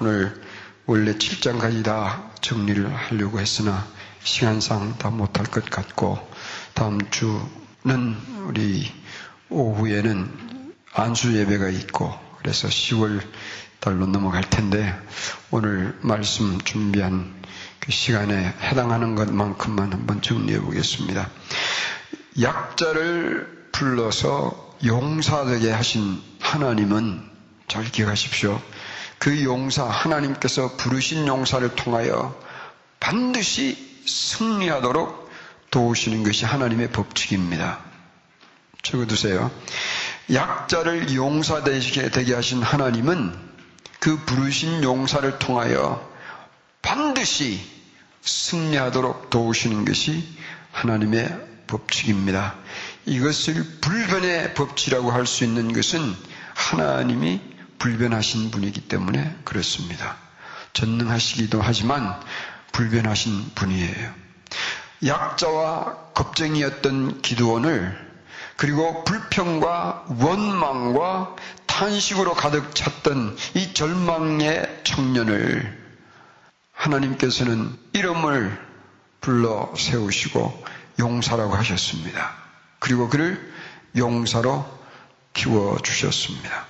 오늘 원래 7장까지 다 정리를 하려고 했으나 시간상 다 못할 것 같고 다음 주는 우리 오후에는 안수 예배가 있고 그래서 10월 달로 넘어갈 텐데 오늘 말씀 준비한 그 시간에 해당하는 것만큼만 한번 정리해 보겠습니다. 약자를 불러서 용사되게 하신 하나님은 잘 기억하십시오. 그 용사, 하나님께서 부르신 용사를 통하여 반드시 승리하도록 도우시는 것이 하나님의 법칙입니다. 적어두세요. 약자를 용사되게 되게 하신 하나님은 그 부르신 용사를 통하여 반드시 승리하도록 도우시는 것이 하나님의 법칙입니다. 이것을 불변의 법칙이라고 할 수 있는 것은 하나님이 불변하신 분이기 때문에 그렇습니다. 전능하시기도 하지만 불변하신 분이에요. 약자와 겁쟁이였던 기도원을 그리고 불평과 원망과 탄식으로 가득 찼던 이 절망의 청년을 하나님께서는 이름을 불러 세우시고 용사라고 하셨습니다. 그리고 그를 용사로 키워주셨습니다.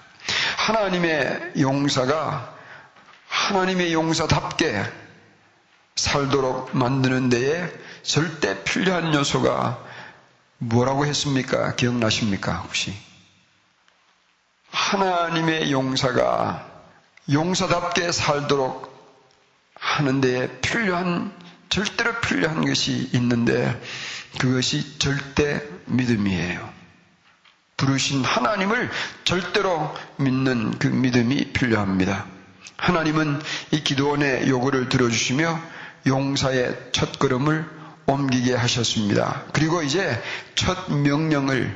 하나님의 용사가 하나님의 용사답게 살도록 만드는 데에 절대 필요한 요소가 뭐라고 했습니까? 기억나십니까? 혹시? 하나님의 용사가 용사답게 살도록 하는 데에 필요한, 절대로 필요한 것이 있는데 그것이 절대 믿음이에요. 부르신 하나님을 절대로 믿는 그 믿음이 필요합니다. 하나님은 이 기도원의 요구를 들어주시며 용사의 첫 걸음을 옮기게 하셨습니다. 그리고 이제 첫 명령을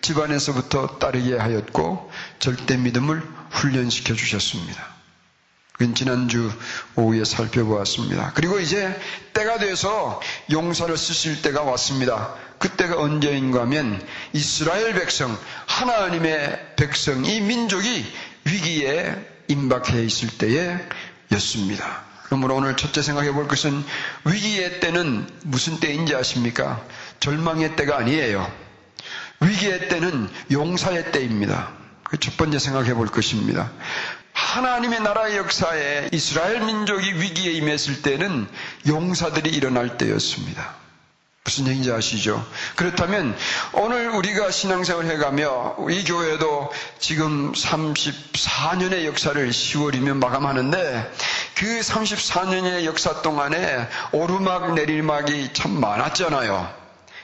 집안에서부터 따르게 하였고 절대 믿음을 훈련시켜 주셨습니다. 그건 지난주 오후에 살펴보았습니다. 그리고 이제 때가 돼서 용사를 쓰실 때가 왔습니다. 그때가 언제인가 하면 이스라엘 백성, 하나님의 백성, 이 민족이 위기에 임박해 있을 때에 였습니다. 그러므로 오늘 첫째 생각해 볼 것은 위기의 때는 무슨 때인지 아십니까? 절망의 때가 아니에요. 위기의 때는 용사의 때입니다. 그 첫 번째 생각해 볼 것입니다. 하나님의 나라의 역사에 이스라엘 민족이 위기에 임했을 때는 용사들이 일어날 때였습니다. 무슨 얘기인지 아시죠? 그렇다면 오늘 우리가 신앙생활 해가며 이 교회도 지금 34년의 역사를 10월이면 마감하는데 그 34년의 역사 동안에 오르막 내리막이 참 많았잖아요.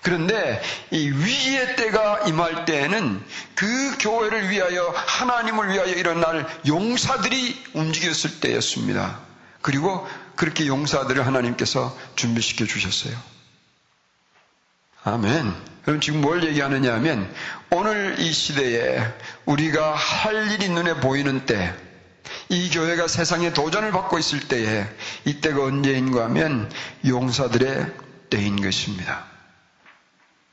그런데 이 위기의 때가 임할 때에는 그 교회를 위하여 하나님을 위하여 일어날 용사들이 움직였을 때였습니다. 그리고 그렇게 용사들을 하나님께서 준비시켜 주셨어요. 아멘. 그럼 지금 뭘 얘기하느냐 하면 오늘 이 시대에 우리가 할 일이 눈에 보이는 때, 이 교회가 세상에 도전을 받고 있을 때에 이때가 언제인가 하면 용사들의 때인 것입니다.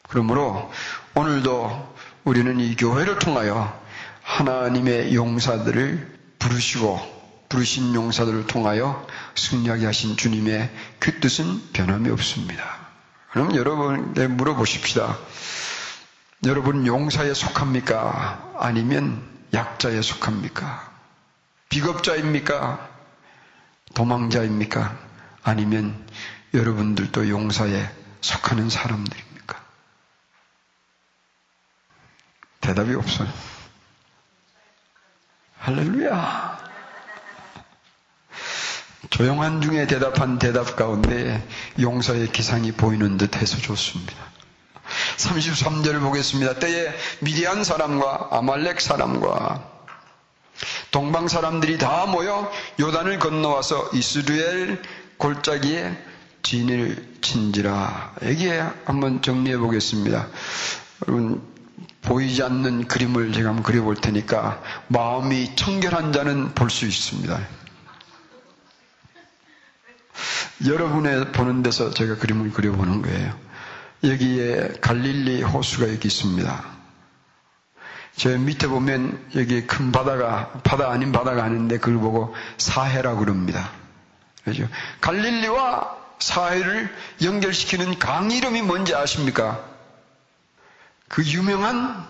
그러므로 오늘도 우리는 이 교회를 통하여 하나님의 용사들을 부르시고 부르신 용사들을 통하여 승리하게 하신 주님의 그 뜻은 변함이 없습니다. 그럼 여러분에 물어보십시다. 여러분 용사에 속합니까? 아니면 약자에 속합니까? 비겁자입니까? 도망자입니까? 아니면 여러분들도 용사에 속하는 사람들입니까? 대답이 없어요. 할렐루야. 조용한 중에 대답한 대답 가운데 용서의 기상이 보이는 듯 해서 좋습니다. 33절을 보겠습니다. 때에 미디안 사람과 아말렉 사람과 동방 사람들이 다 모여 요단을 건너와서 이스루엘 골짜기에 진을 친지라. 여기에 한번 정리해 보겠습니다. 여러분 보이지 않는 그림을 제가 한번 그려볼 테니까 마음이 청결한 자는 볼 수 있습니다. 여러분의 보는 데서 제가 그림을 그려보는 거예요. 여기에 갈릴리 호수가 여기 있습니다. 저 밑에 보면 여기 큰 바다가, 바다 아닌 바다가 아닌데 그걸 보고 사해라고 그럽니다. 그죠? 갈릴리와 사해를 연결시키는 강 이름이 뭔지 아십니까? 그 유명한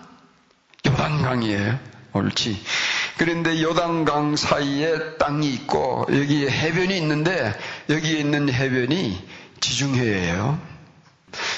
요단강이에요. 옳지. 그런데 요단강 사이에 땅이 있고 여기에 해변이 있는데 여기에 있는 해변이 지중해예요.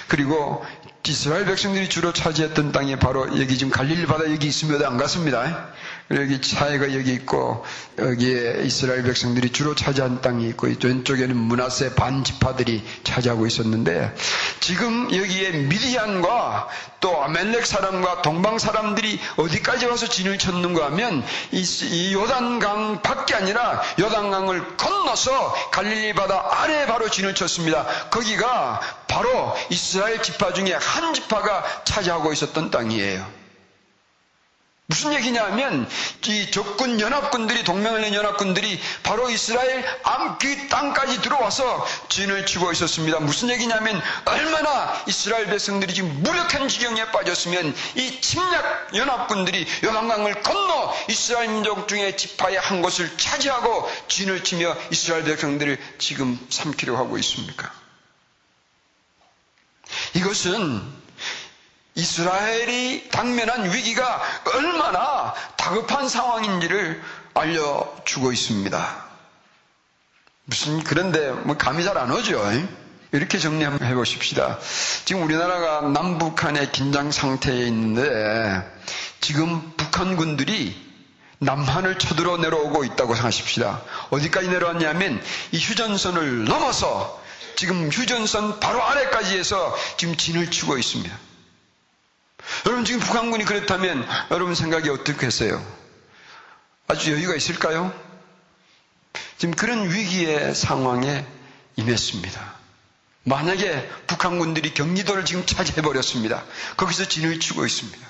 그리고 이스라엘 백성들이 주로 차지했던 땅이 바로 여기 지금 갈릴리 바다 여기 있으면 안 갔습니다. 여기 차이가 여기 있고 여기에 이스라엘 백성들이 주로 차지한 땅이 있고 왼쪽에는 문하세 반지파들이 차지하고 있었는데 지금 여기에 미디안과 또 아멜렉 사람과 동방 사람들이 어디까지 와서 진을 쳤는가 하면 이, 이 요단강 밖에 아니라 요단강을 건너서 갈릴리 바다 아래에 바로 진을 쳤습니다. 거기가 바로 이스라엘 지파 중에 한 지파가 차지하고 있었던 땅이에요. 무슨 얘기냐 하면 이 적군 연합군들이 동맹을 낸 연합군들이 바로 이스라엘 암그 땅까지 들어와서 진을 치고 있었습니다. 무슨 얘기냐면 얼마나 이스라엘 백성들이 지금 무력한 지경에 빠졌으면 이 침략 연합군들이 요단강을 건너 이스라엘 민족 중에 지파의 한 곳을 차지하고 진을 치며 이스라엘 백성들을 지금 삼키려 하고 있습니까? 이것은 이스라엘이 당면한 위기가 얼마나 다급한 상황인지를 알려주고 있습니다. 무슨 그런데 뭐 감이 잘 안 오죠. 이렇게 정리 한번 해보십시다. 지금 우리나라가 남북한의 긴장 상태에 있는데 지금 북한군들이 남한을 쳐들어 내려오고 있다고 생각하십시다. 어디까지 내려왔냐면 이 휴전선을 넘어서 지금 휴전선 바로 아래까지 해서 지금 진을 치고 있습니다. 여러분 지금 북한군이 그렇다면 여러분 생각이 어떻겠어요? 아주 여유가 있을까요? 지금 그런 위기의 상황에 임했습니다. 만약에 북한군들이 경리도를 지금 차지해버렸습니다. 거기서 진을 치고 있습니다.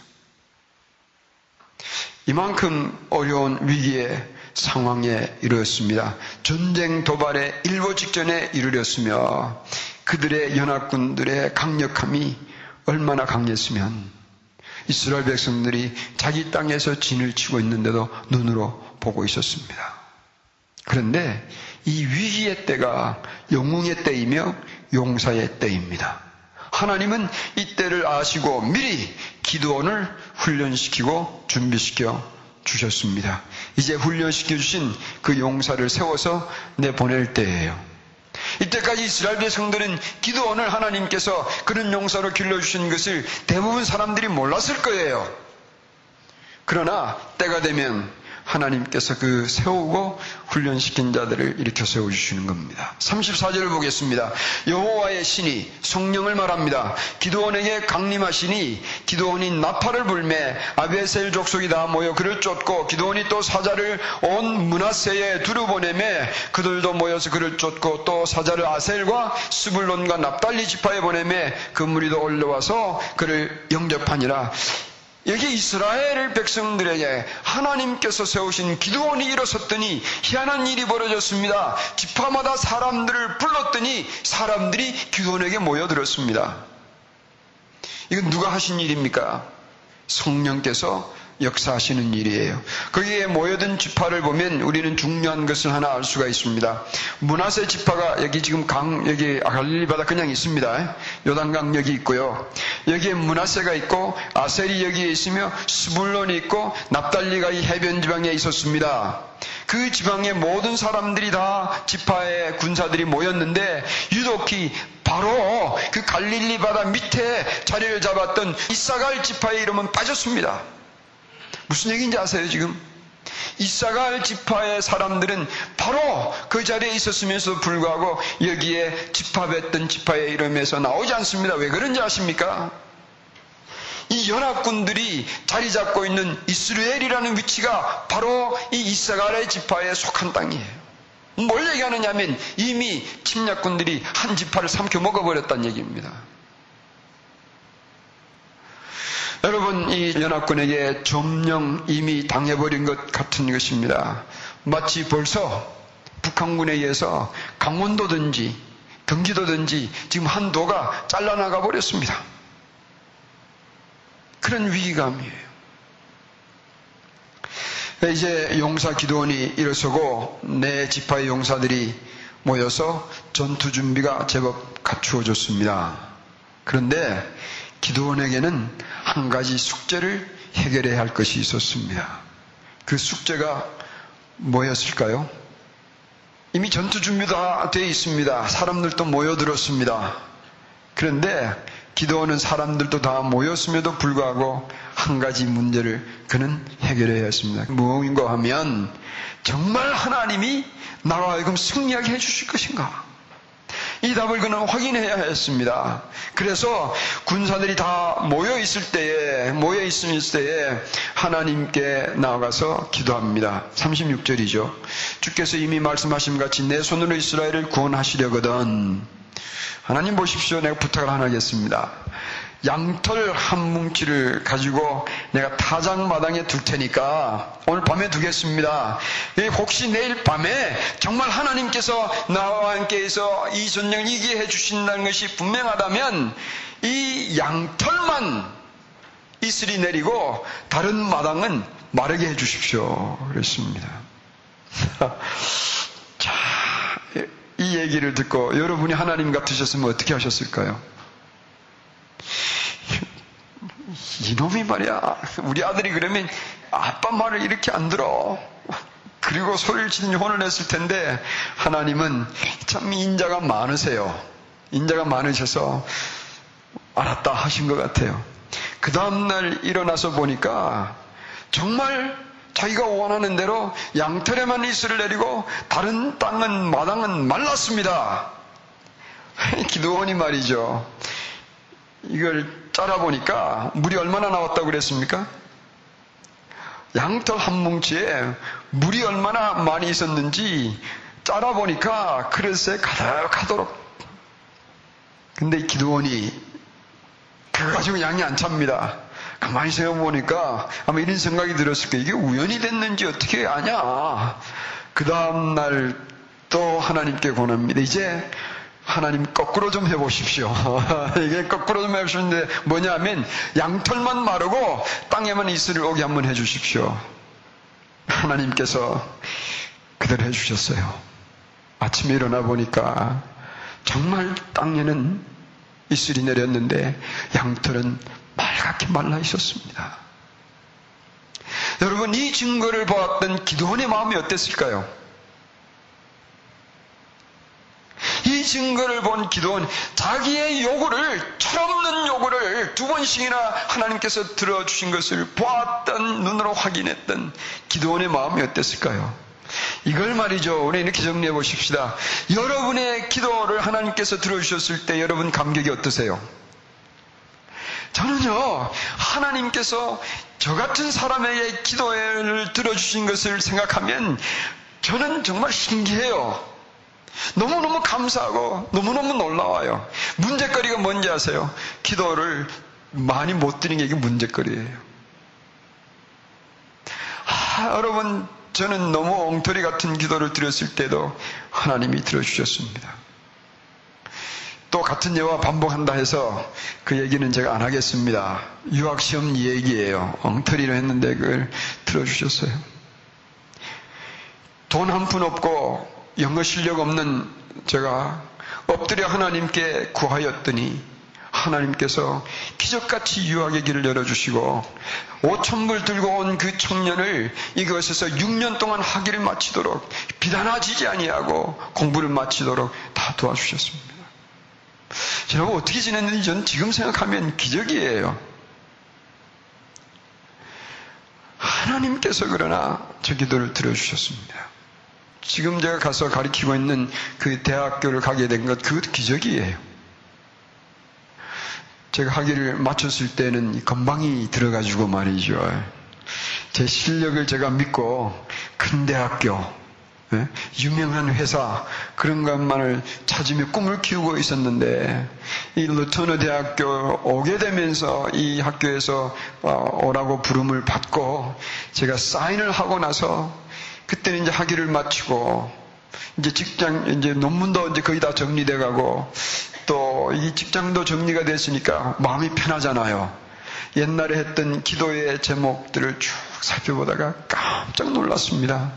이만큼 어려운 위기의 상황에 이르렀습니다. 전쟁 도발의 일보 직전에 이르렀으며 그들의 연합군들의 강력함이 얼마나 강했으면 이스라엘 백성들이 자기 땅에서 진을 치고 있는데도 눈으로 보고 있었습니다. 그런데 이 위기의 때가 영웅의 때이며 용사의 때입니다. 하나님은 이 때를 아시고 미리 기도원을 훈련시키고 준비시켜 주셨습니다. 이제 훈련시켜 주신 그 용사를 세워서 내보낼 때예요. 이때까지 이스라엘 백성들은 기도원을 하나님께서 그런 용사로 길러주신 것을 대부분 사람들이 몰랐을 거예요. 그러나 때가 되면 하나님께서 그 세우고 훈련시킨 자들을 일으켜 세워주시는 겁니다. 34절을 보겠습니다. 여호와의 신이 성령을 말합니다. 기도원에게 강림하시니 기도원이 나팔을 불매 아베셀 족속이 다 모여 그를 쫓고 기도원이 또 사자를 온 문하세에 두루 보내매 그들도 모여서 그를 쫓고 또 사자를 아셀과 스불론과 납달리 지파에 보내매 그 무리도 올라와서 그를 영접하니라. 여기 이스라엘 백성들에게 하나님께서 세우신 기도원이 일어섰더니 희한한 일이 벌어졌습니다. 지파마다 사람들을 불렀더니 사람들이 기도원에게 모여들었습니다. 이건 누가 하신 일입니까? 성령께서 역사하시는 일이에요. 거기에 모여든 지파를 보면 우리는 중요한 것을 하나 알 수가 있습니다. 문하세 지파가 여기 지금 강 여기 갈릴리 바다 그냥 있습니다. 요단강 여기 있고요. 여기에 문하세가 있고 아셀이 여기에 있으며 스불론이 있고 납달리가 이 해변 지방에 있었습니다. 그 지방의 모든 사람들이 다 지파의 군사들이 모였는데 유독히 바로 그 갈릴리 바다 밑에 자리를 잡았던 이사갈 지파의 이름은 빠졌습니다. 무슨 얘기인지 아세요, 지금? 이사갈 지파의 사람들은 바로 그 자리에 있었으면서도 불구하고 여기에 집합했던 지파의 이름에서 나오지 않습니다. 왜 그런지 아십니까? 이 연합군들이 자리 잡고 있는 이스라엘이라는 위치가 바로 이 이사갈의 지파에 속한 땅이에요. 뭘 얘기하느냐면 이미 침략군들이 한 지파를 삼켜 먹어버렸다는 얘기입니다. 여러분, 이 연합군에게 점령 이미 당해버린 것 같은 것입니다. 마치 벌써 북한군에 의해서 강원도든지 경기도든지 지금 한 도가 잘라나가 버렸습니다. 그런 위기감이에요. 이제 용사 기도원이 일어서고 내 지파의 용사들이 모여서 전투 준비가 제법 갖추어졌습니다. 그런데 기도원에게는 한 가지 숙제를 해결해야 할 것이 있었습니다. 그 숙제가 뭐였을까요? 이미 전투 준비도 다 되어 있습니다. 사람들도 모여들었습니다. 그런데 기도하는 사람들도 다 모였음에도 불구하고 한 가지 문제를 그는 해결해야 했습니다. 무엇인가 하면 정말 하나님이 나와 하여금 승리하게 해주실 것인가? 이 답을 그는 확인해야 했습니다. 그래서 군사들이 다 모여 있을 때에, 모여 있을 때에 하나님께 나아가서 기도합니다. 36절이죠. 주께서 이미 말씀하신 같이 내 손으로 이스라엘을 구원하시려거든. 하나님 보십시오. 내가 부탁을 하나 하겠습니다. 양털 한 뭉치를 가지고 내가 타작마당에 둘 테니까 오늘 밤에 두겠습니다. 혹시 내일 밤에 정말 하나님께서 나와 함께해서 이 전쟁을 이기게 해주신다는 것이 분명하다면 이 양털만 이슬이 내리고 다른 마당은 마르게 해주십시오. 그랬습니다. 자, 이 얘기를 듣고 여러분이 하나님 같으셨으면 어떻게 하셨을까요? 이놈이 말이야. 우리 아들이 그러면 아빠 말을 이렇게 안 들어. 그리고 소리를 지르니 혼을 냈을 텐데 하나님은 참 인자가 많으세요. 인자가 많으셔서 알았다 하신 것 같아요. 그 다음날 일어나서 보니까 정말 자기가 원하는 대로 양털에만 이슬을 내리고 다른 땅은 마당은 말랐습니다. 기도원이 말이죠. 이걸 짜라보니까 물이 얼마나 나왔다고 그랬습니까? 양털 한 뭉치에 물이 얼마나 많이 있었는지 짜라보니까 그릇에 가득하도록. 근데 기도원이 그거 가지고 양이 안 찹니다. 가만히 생각해보니까 아마 이런 생각이 들었을 거예요. 이게 우연이 됐는지 어떻게 아냐. 그 다음날 또 하나님께 권합니다. 이제 하나님 거꾸로 좀 해보십시오. 이게 거꾸로 좀 해보시는데 뭐냐면 양털만 마르고 땅에만 이슬을 오게 한번 해주십시오. 하나님께서 그대로 해주셨어요. 아침에 일어나 보니까 정말 땅에는 이슬이 내렸는데 양털은 말갛게 말라 있었습니다. 여러분 이 증거를 보았던 기도원의 마음이 어땠을까요? 이 증거를 본 기도원 자기의 요구를 철없는 요구를 두 번씩이나 하나님께서 들어주신 것을 보았던 눈으로 확인했던 기도원의 마음이 어땠을까요? 이걸 말이죠. 우리 이렇게 정리해 보십시다. 여러분의 기도를 하나님께서 들어주셨을 때 여러분 감격이 어떠세요? 저는요, 하나님께서 저 같은 사람에게 기도를 들어주신 것을 생각하면 저는 정말 신기해요. 너무너무 감사하고 너무너무 놀라워요. 문제거리가 뭔지 아세요? 기도를 많이 못 드리는 게 이게 문제거리예요. 아, 여러분, 저는 너무 엉터리 같은 기도를 드렸을 때도 하나님이 들어주셨습니다. 또 같은 예와 반복한다 해서 그 얘기는 제가 안 하겠습니다. 유학시험 얘기예요. 엉터리로 했는데 그걸 들어주셨어요. 돈 한 푼 없고 영어 실력 없는 제가 엎드려 하나님께 구하였더니 하나님께서 기적같이 유학의 길을 열어주시고 5천불 들고 온 그 청년을 이것에서 6년 동안 학위를 마치도록 비단하지지 아니하고 공부를 마치도록 다 도와주셨습니다. 여러분 어떻게 지냈는지 저는 지금 생각하면 기적이에요. 하나님께서 그러나 저 기도를 들어주셨습니다. 지금 제가 가서 가르치고 있는 그 대학교를 가게 된 것, 그것도 기적이에요. 제가 학위를 마쳤을 때는 건방이 들어가지고 말이죠. 제 실력을 제가 믿고 큰 대학교, 예? 유명한 회사 그런 것만을 찾으며 꿈을 키우고 있었는데 이 루터너 대학교 오게 되면서 이 학교에서 어, 오라고 부름을 받고 제가 사인을 하고 나서 그때는 이제 학위를 마치고 이제 직장 이제 논문도 이제 거의 다 정리돼 가고 또 이 직장도 정리가 됐으니까 마음이 편하잖아요. 옛날에 했던 기도의 제목들을 쭉 살펴보다가 깜짝 놀랐습니다.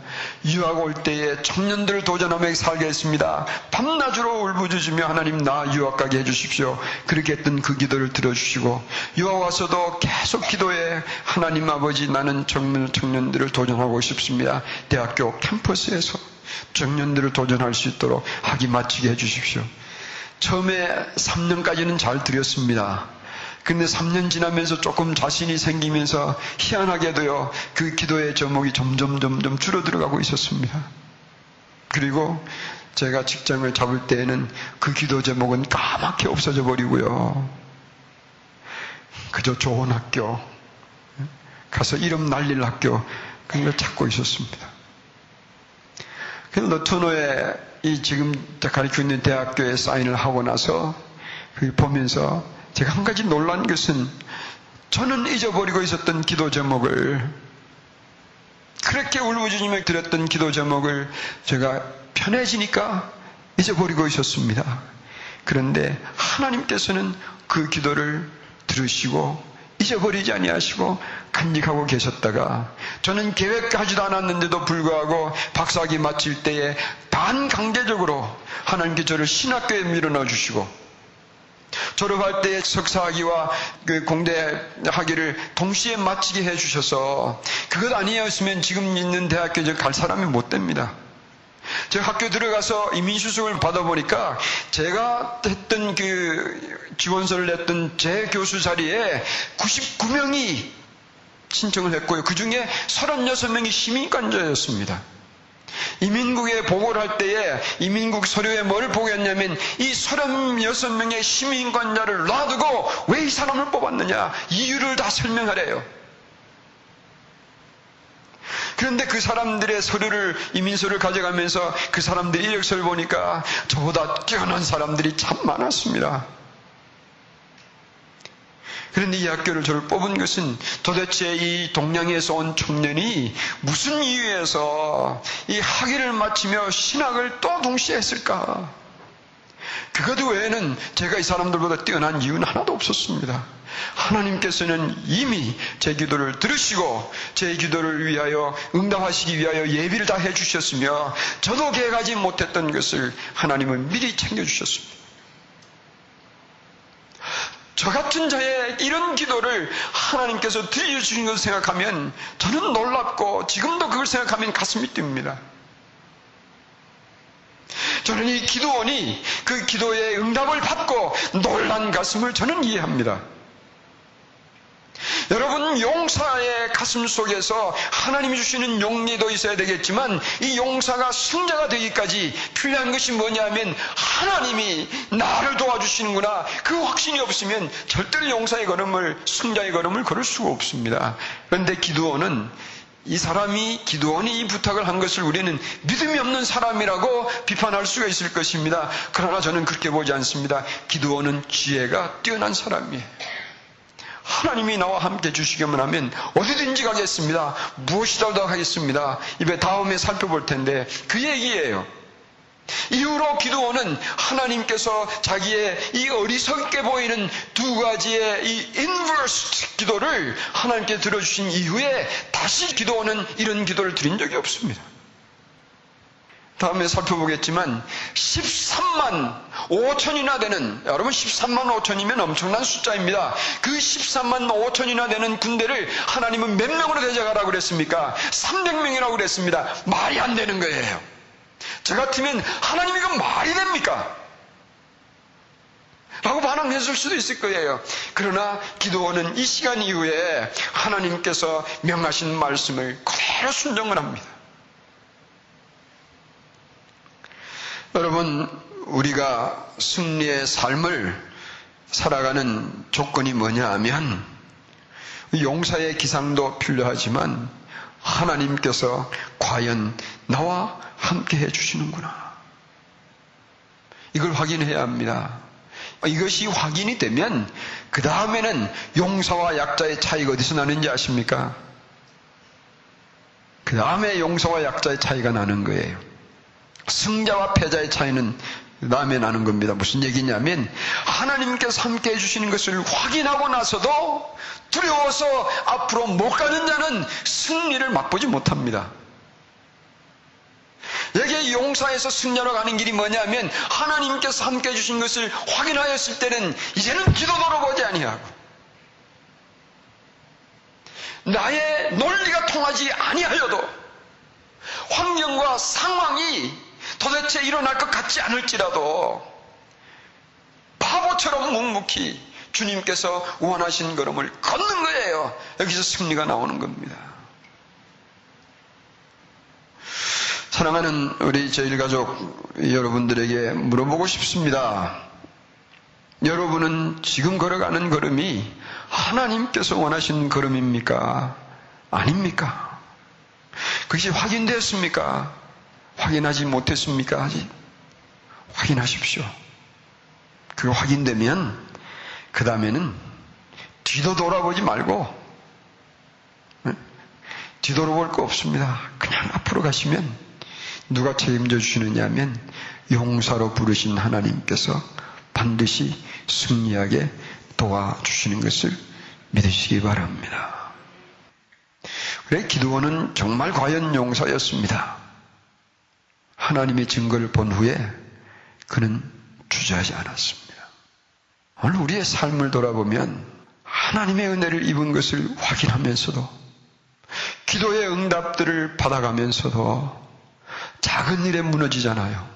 유학 올 때에 청년들을 도전하며 살겠습니다. 밤낮으로 울부짖으며 하나님 나 유학 가게 해주십시오. 그렇게 했던 그 기도를 들어주시고 유학 와서도 계속 기도해 하나님 아버지 나는 청년, 청년들을 도전하고 싶습니다. 대학교 캠퍼스에서 청년들을 도전할 수 있도록 학위 마치게 해주십시오. 처음에 3년까지는 잘 드렸습니다. 근데 3년 지나면서 조금 자신이 생기면서 희한하게도요, 그 기도의 제목이 점점 점점 줄어들어가고 있었습니다. 그리고 제가 직장을 잡을 때에는 그 기도 제목은 까맣게 없어져 버리고요. 그저 좋은 학교, 가서 이름 날릴 학교, 그런 걸 찾고 있었습니다. 그래서 너트노에 이 지금 가르치고 있는 대학교에 사인을 하고 나서 보면서 제가 한 가지 놀란 것은 저는 잊어버리고 있었던 기도 제목을 그렇게 울부짖으며 드렸던 기도 제목을 제가 편해지니까 잊어버리고 있었습니다. 그런데 하나님께서는 그 기도를 들으시고 잊어버리지 아니하시고 간직하고 계셨다가 저는 계획하지도 않았는데도 불구하고 박사학위 마칠 때에 반강제적으로 하나님께 저를 신학교에 밀어넣어 주시고 졸업할 때 석사학위와 그 공대 학위를 동시에 마치게 해주셔서 그것 아니었으면 지금 있는 대학교에 갈 사람이 못 됩니다. 제가 학교 들어가서 이민수석을 받아보니까 제가 했던 그 지원서를 냈던 제 교수 자리에 99명이 신청을 했고요. 그 중에 36명이 시민권자였습니다. 이민국에 보고를 할 때에 이민국 서류에 뭘 보겠냐면 이 36명의 시민권자를 놔두고 왜 이 사람을 뽑았느냐 이유를 다 설명하래요. 그런데 그 사람들의 서류를 이민서를 가져가면서 그 사람들의 이력서를 보니까 저보다 뛰어난 사람들이 참 많았습니다. 그런데 이 학교를 저를 뽑은 것은 도대체 이 동양에서 온 청년이 무슨 이유에서 이 학위를 마치며 신학을 또 동시에 했을까? 그것 외에는 제가 이 사람들보다 뛰어난 이유는 하나도 없었습니다. 하나님께서는 이미 제 기도를 들으시고 제 기도를 위하여 응답하시기 위하여 예비를 다 해주셨으며 저도 계획하지 못했던 것을 하나님은 미리 챙겨주셨습니다. 저 같은 자의 이런 기도를 하나님께서 들려주신 것을 생각하면 저는 놀랍고 지금도 그걸 생각하면 가슴이 뜁니다. 저는 이 기도원이 그 기도의 응답을 받고 놀란 가슴을 저는 이해합니다. 여러분 용사의 가슴 속에서 하나님이 주시는 용리도 있어야 되겠지만 이 용사가 승자가 되기까지 필요한 것이 뭐냐면 하나님이 나를 도와주시는구나 그 확신이 없으면 절대로 용사의 걸음을 승자의 걸음을 걸을 수가 없습니다. 그런데 기도원은 이 사람이 기도원이 이 부탁을 한 것을 우리는 믿음이 없는 사람이라고 비판할 수가 있을 것입니다. 그러나 저는 그렇게 보지 않습니다. 기도원은 지혜가 뛰어난 사람이에요. 하나님이 나와 함께 주시기만 하면 어디든지 가겠습니다. 무엇이라도 하겠습니다. 입에 다음에 살펴볼 텐데 그 얘기예요. 이후로 기도원은 하나님께서 자기의 이 어리석게 보이는 두 가지의 이 인버스 기도를 하나님께 들어주신 이후에 다시 기도원은 이런 기도를 드린 적이 없습니다. 다음에 살펴보겠지만 13만 5천이나 되는 여러분 13만 5천이면 엄청난 숫자입니다. 그 13만 5천이나 되는 군대를 하나님은 몇 명으로 대적하라고 그랬습니까? 300명이라고 그랬습니다. 말이 안 되는 거예요. 저 같으면 하나님 이건 말이 됩니까? 라고 반항했을 수도 있을 거예요. 그러나 기도원은 이 시간 이후에 하나님께서 명하신 말씀을 그대로 순종을 합니다. 여러분, 우리가 승리의 삶을 살아가는 조건이 뭐냐 하면 용사의 기상도 필요하지만 하나님께서 과연 나와 함께 해주시는구나. 이걸 확인해야 합니다. 이것이 확인이 되면 그 다음에는 용사와 약자의 차이가 어디서 나는지 아십니까? 그 다음에 용사와 약자의 차이가 나는 거예요. 승자와 패자의 차이는 다음에 나는 겁니다. 무슨 얘기냐면 하나님께서 함께 해주시는 것을 확인하고 나서도 두려워서 앞으로 못 가는 자는 승리를 맛보지 못합니다. 여기에 용사에서 승려로 가는 길이 뭐냐면 하나님께서 함께 해주신 것을 확인하였을 때는 이제는 기도도로 보지 아니하고 나의 논리가 통하지 아니하여도 환경과 상황이 도대체 일어날 것 같지 않을지라도 바보처럼 묵묵히 주님께서 원하신 걸음을 걷는 거예요. 여기서 승리가 나오는 겁니다. 사랑하는 우리 제일가족 여러분들에게 물어보고 싶습니다. 여러분은 지금 걸어가는 걸음이 하나님께서 원하시는 걸음입니까? 아닙니까? 그것이 확인되었습니까? 확인하지 못했습니까? 아직? 확인하십시오. 그거 확인되면, 그 다음에는 뒤도 돌아보지 말고, 뒤돌아볼 거 없습니다. 그냥 앞으로 가시면 누가 책임져 주시느냐 하면 용사로 부르신 하나님께서 반드시 승리하게 도와주시는 것을 믿으시기 바랍니다. 그래, 기도원은 정말 과연 용사였습니다. 하나님의 증거를 본 후에 그는 주저하지 않았습니다. 오늘 우리의 삶을 돌아보면 하나님의 은혜를 입은 것을 확인하면서도 기도의 응답들을 받아가면서도 작은 일에 무너지잖아요.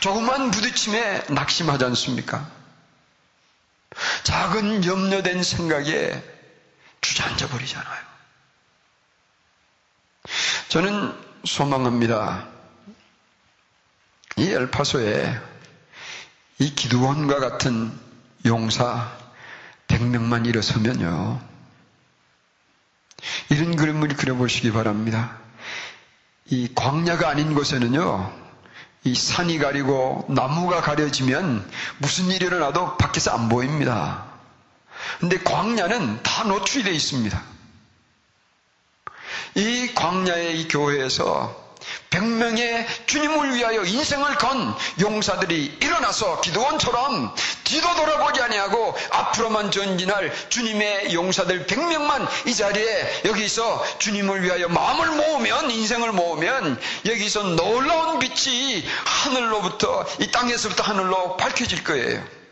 조그만 부딪힘에 낙심하지 않습니까? 작은 염려된 생각에 주저앉아 버리잖아요. 저는 소망합니다. 이 엘파소에 이 기도원과 같은 용사 100명만 일어서면요. 이런 그림을 그려보시기 바랍니다. 이 광야가 아닌 곳에는요, 이 산이 가리고 나무가 가려지면 무슨 일이 일어나도 밖에서 안 보입니다. 근데 광야는 다 노출이 되어 있습니다. 이 광야의 이 교회에서 100명의 주님을 위하여 인생을 건 용사들이 일어나서 기도원처럼 뒤도 돌아보지 아니하고 앞으로만 전진할 주님의 용사들 100명만 이 자리에 여기서 주님을 위하여 마음을 모으면 인생을 모으면 여기서 놀라운 빛이 하늘로부터 이 땅에서부터 하늘로 밝혀질 거예요.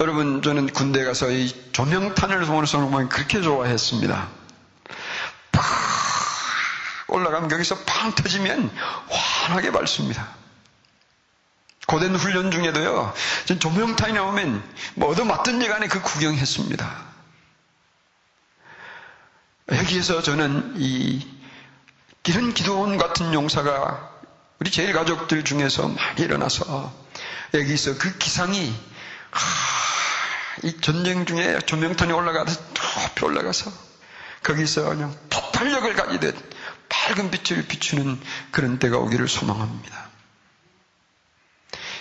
여러분 저는 군대 가서 이 조명탄을 보는 성공을 그렇게 좋아했습니다. 올라가면 거기서 팡 터지면 환하게 밝습니다. 고된 훈련 중에도요, 조명탄이 나오면 뭐 얻어맞던 예간에 그 구경했습니다. 여기에서 저는 이, 이런 기도원 같은 용사가 우리 제일 가족들 중에서 많이 일어나서 여기서 그 기상이, 하, 이 전쟁 중에 조명탄이 올라가서 높이 올라가서 거기서 그냥 폭발력을 가지듯 밝은 빛을 비추는 그런 때가 오기를 소망합니다.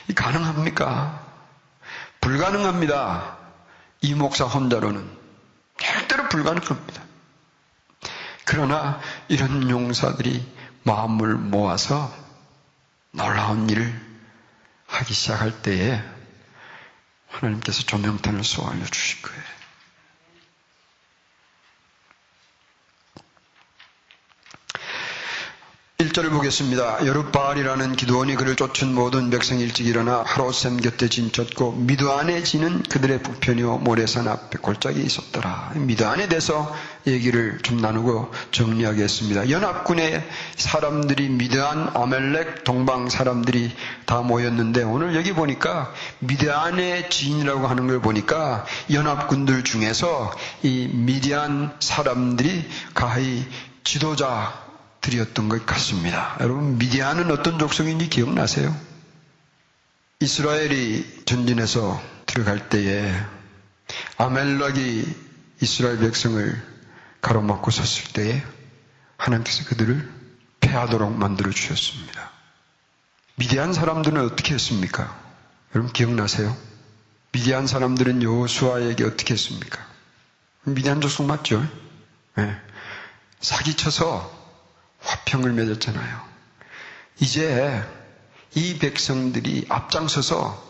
이 가능합니까? 불가능합니다. 이 목사 혼자로는 절대로 불가능합니다. 그러나 이런 용사들이 마음을 모아서 놀라운 일을 하기 시작할 때에 하나님께서 조명탄을 쏘아려 주실 거예요. 1절을 보겠습니다. 여룻바알이라는 기도원이 그를 쫓은 모든 백성이 일찍 일어나 하로셈 곁에 진쳤고 미드안에 지는 그들의 북편이요 모래산 앞에 골짜기에 있었더라. 미드안에 대해서 얘기를 좀 나누고 정리하겠습니다. 연합군의 사람들이 미드안, 아멜렉, 동방 사람들이 다 모였는데 오늘 여기 보니까 미드안의 지인이라고 하는 걸 보니까 연합군들 중에서 이 미디안 사람들이 가히 지도자 들이었던 것 같습니다. 여러분, 미디안은 어떤 족속인지 기억나세요? 이스라엘이 전진해서 들어갈 때에 아멜락이 이스라엘 백성을 가로막고 섰을 때에 하나님께서 그들을 패하도록 만들어 주셨습니다. 미디안 사람들은 어떻게 했습니까? 여러분 기억나세요? 미디안 사람들은 여호수아에게 어떻게 했습니까? 미디안 족속 맞죠? 네. 사기쳐서 화평 화평을 맺었잖아요. 이제 이 백성들이 앞장서서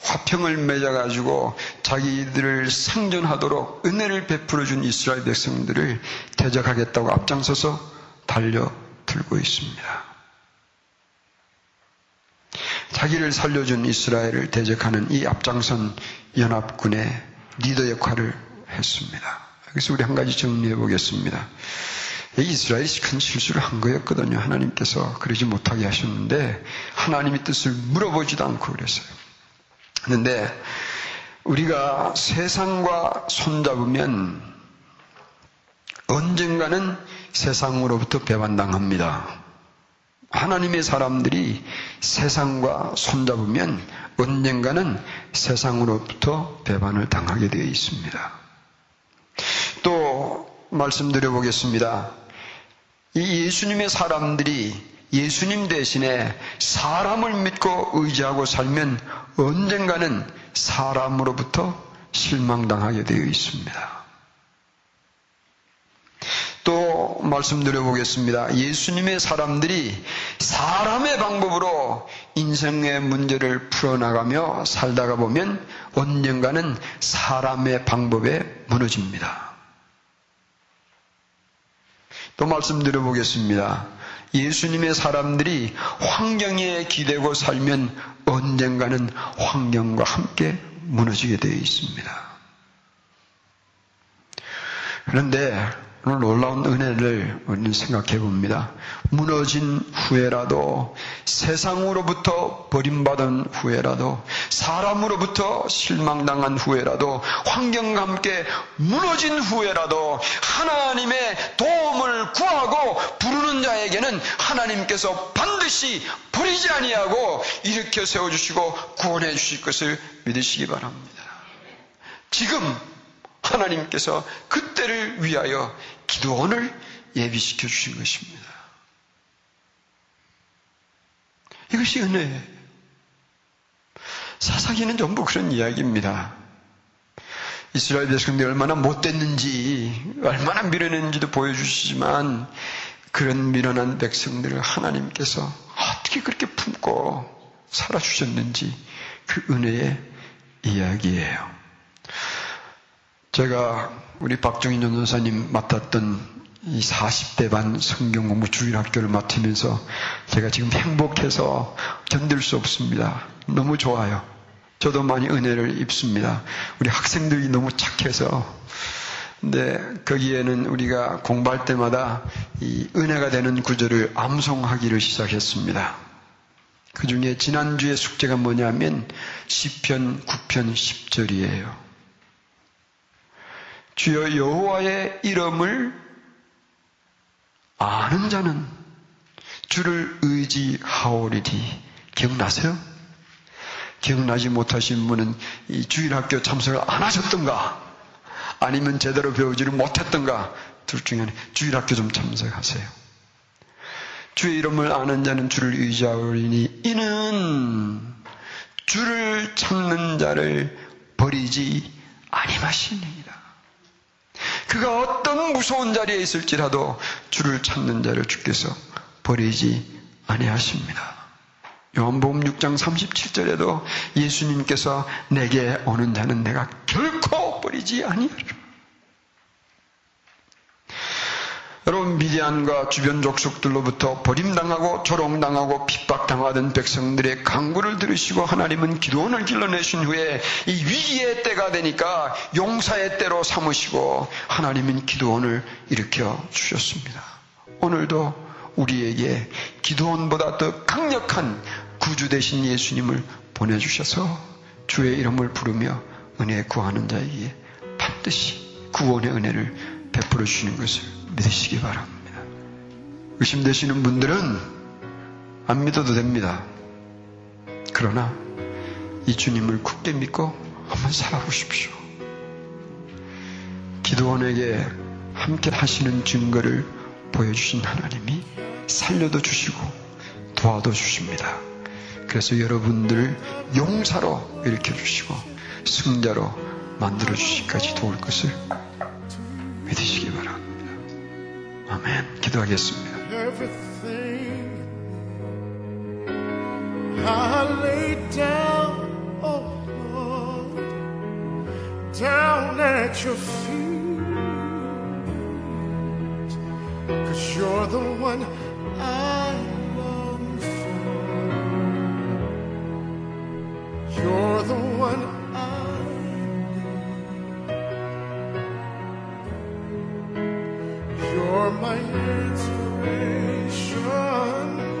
화평을 맺어가지고 자기들을 상전하도록 은혜를 베풀어준 이스라엘 백성들을 대적하겠다고 앞장서서 달려들고 있습니다. 자기를 살려준 이스라엘을 대적하는 이 앞장선 연합군의 리더 역할을 했습니다. 그래서 우리 한 가지 정리해 보겠습니다. 이스라엘이 큰 실수를 한 거였거든요. 하나님께서 그러지 못하게 하셨는데 하나님의 뜻을 물어보지도 않고 그랬어요. 그런데 우리가 세상과 손잡으면 언젠가는 세상으로부터 배반당합니다. 하나님의 사람들이 세상과 손잡으면 언젠가는 세상으로부터 배반을 당하게 되어 있습니다. 또 말씀드려 보겠습니다. 이 예수님의 사람들이 예수님 대신에 사람을 믿고 의지하고 살면 언젠가는 사람으로부터 실망당하게 되어 있습니다. 또 말씀드려 보겠습니다. 예수님의 사람들이 사람의 방법으로 인생의 문제를 풀어나가며 살다가 보면 언젠가는 사람의 방법에 무너집니다. 또 말씀드려 보겠습니다. 예수님의 사람들이 환경에 기대고 살면 언젠가는 환경과 함께 무너지게 되어 있습니다. 그런데 오늘 놀라운 은혜를 우리는 생각해 봅니다. 무너진 후에라도 세상으로부터 버림받은 후에라도 사람으로부터 실망당한 후에라도 환경과 함께 무너진 후에라도 하나님의 도움을 구하고 부르는 자에게는 하나님께서 반드시 버리지 아니하고 일으켜 세워주시고 구원해 주실 것을 믿으시기 바랍니다. 지금 하나님께서 그때를 위하여 기도원을 예비시켜 주신 것입니다. 이것이 은혜예요. 사사기는 전부 그런 이야기입니다. 이스라엘 백성들이 얼마나 못됐는지, 얼마나 미련했는지도 보여주시지만, 그런 미련한 백성들을 하나님께서 어떻게 그렇게 품고 살아주셨는지 그 은혜의 이야기예요. 제가 우리 박정희 전도사님 맡았던 이 40대 반 성경 공부 주일 학교를 맡으면서 제가 지금 행복해서 견딜 수 없습니다. 너무 좋아요. 저도 많이 은혜를 입습니다. 우리 학생들이 너무 착해서. 근데 거기에는 우리가 공부할 때마다 이 은혜가 되는 구절을 암송하기를 시작했습니다. 그 중에 지난주에 숙제가 뭐냐면 10편 9편 10절이에요. 주여 여호와의 이름을 아는 자는 주를 의지하오리니 기억나세요? 기억나지 못하신 분은 이 주일학교 참석을 안 하셨던가 아니면 제대로 배우지를 못했던가 둘 중에 주일학교 좀 참석하세요. 주의 이름을 아는 자는 주를 의지하오리니 이는 주를 찾는 자를 버리지 아니하시니이다. 그가 어떤 무서운 자리에 있을지라도 주를 찾는 자를 주께서 버리지 아니하십니다. 요한복음 6장 37절에도 예수님께서 내게 오는 자는 내가 결코 버리지 아니하리라. 여러분 미디안과 주변 족속들로부터 버림당하고 조롱당하고 핍박당하던 백성들의 강구를 들으시고 하나님은 기도원을 길러내신 후에 이 위기의 때가 되니까 용사의 때로 삼으시고 하나님은 기도원을 일으켜 주셨습니다. 오늘도 우리에게 기도원보다 더 강력한 구주 되신 예수님을 보내주셔서 주의 이름을 부르며 은혜 구하는 자에게 반드시 구원의 은혜를 베풀어 주시는 것을 믿으시기 바랍니다. 의심되시는 분들은 안 믿어도 됩니다. 그러나 이 주님을 굳게 믿고 한번 살아보십시오. 기도원에게 함께 하시는 증거를 보여주신 하나님이 살려도 주시고 도와도 주십니다. 그래서 여러분들을 용사로 일으켜 주시고 승자로 만들어 주시기까지 도울 것을 믿으시기 바랍니다. 아멘. 기도하겠습니다. everything. I lay down, oh Lord, down at your feet. Cause you're the one I my inspiration,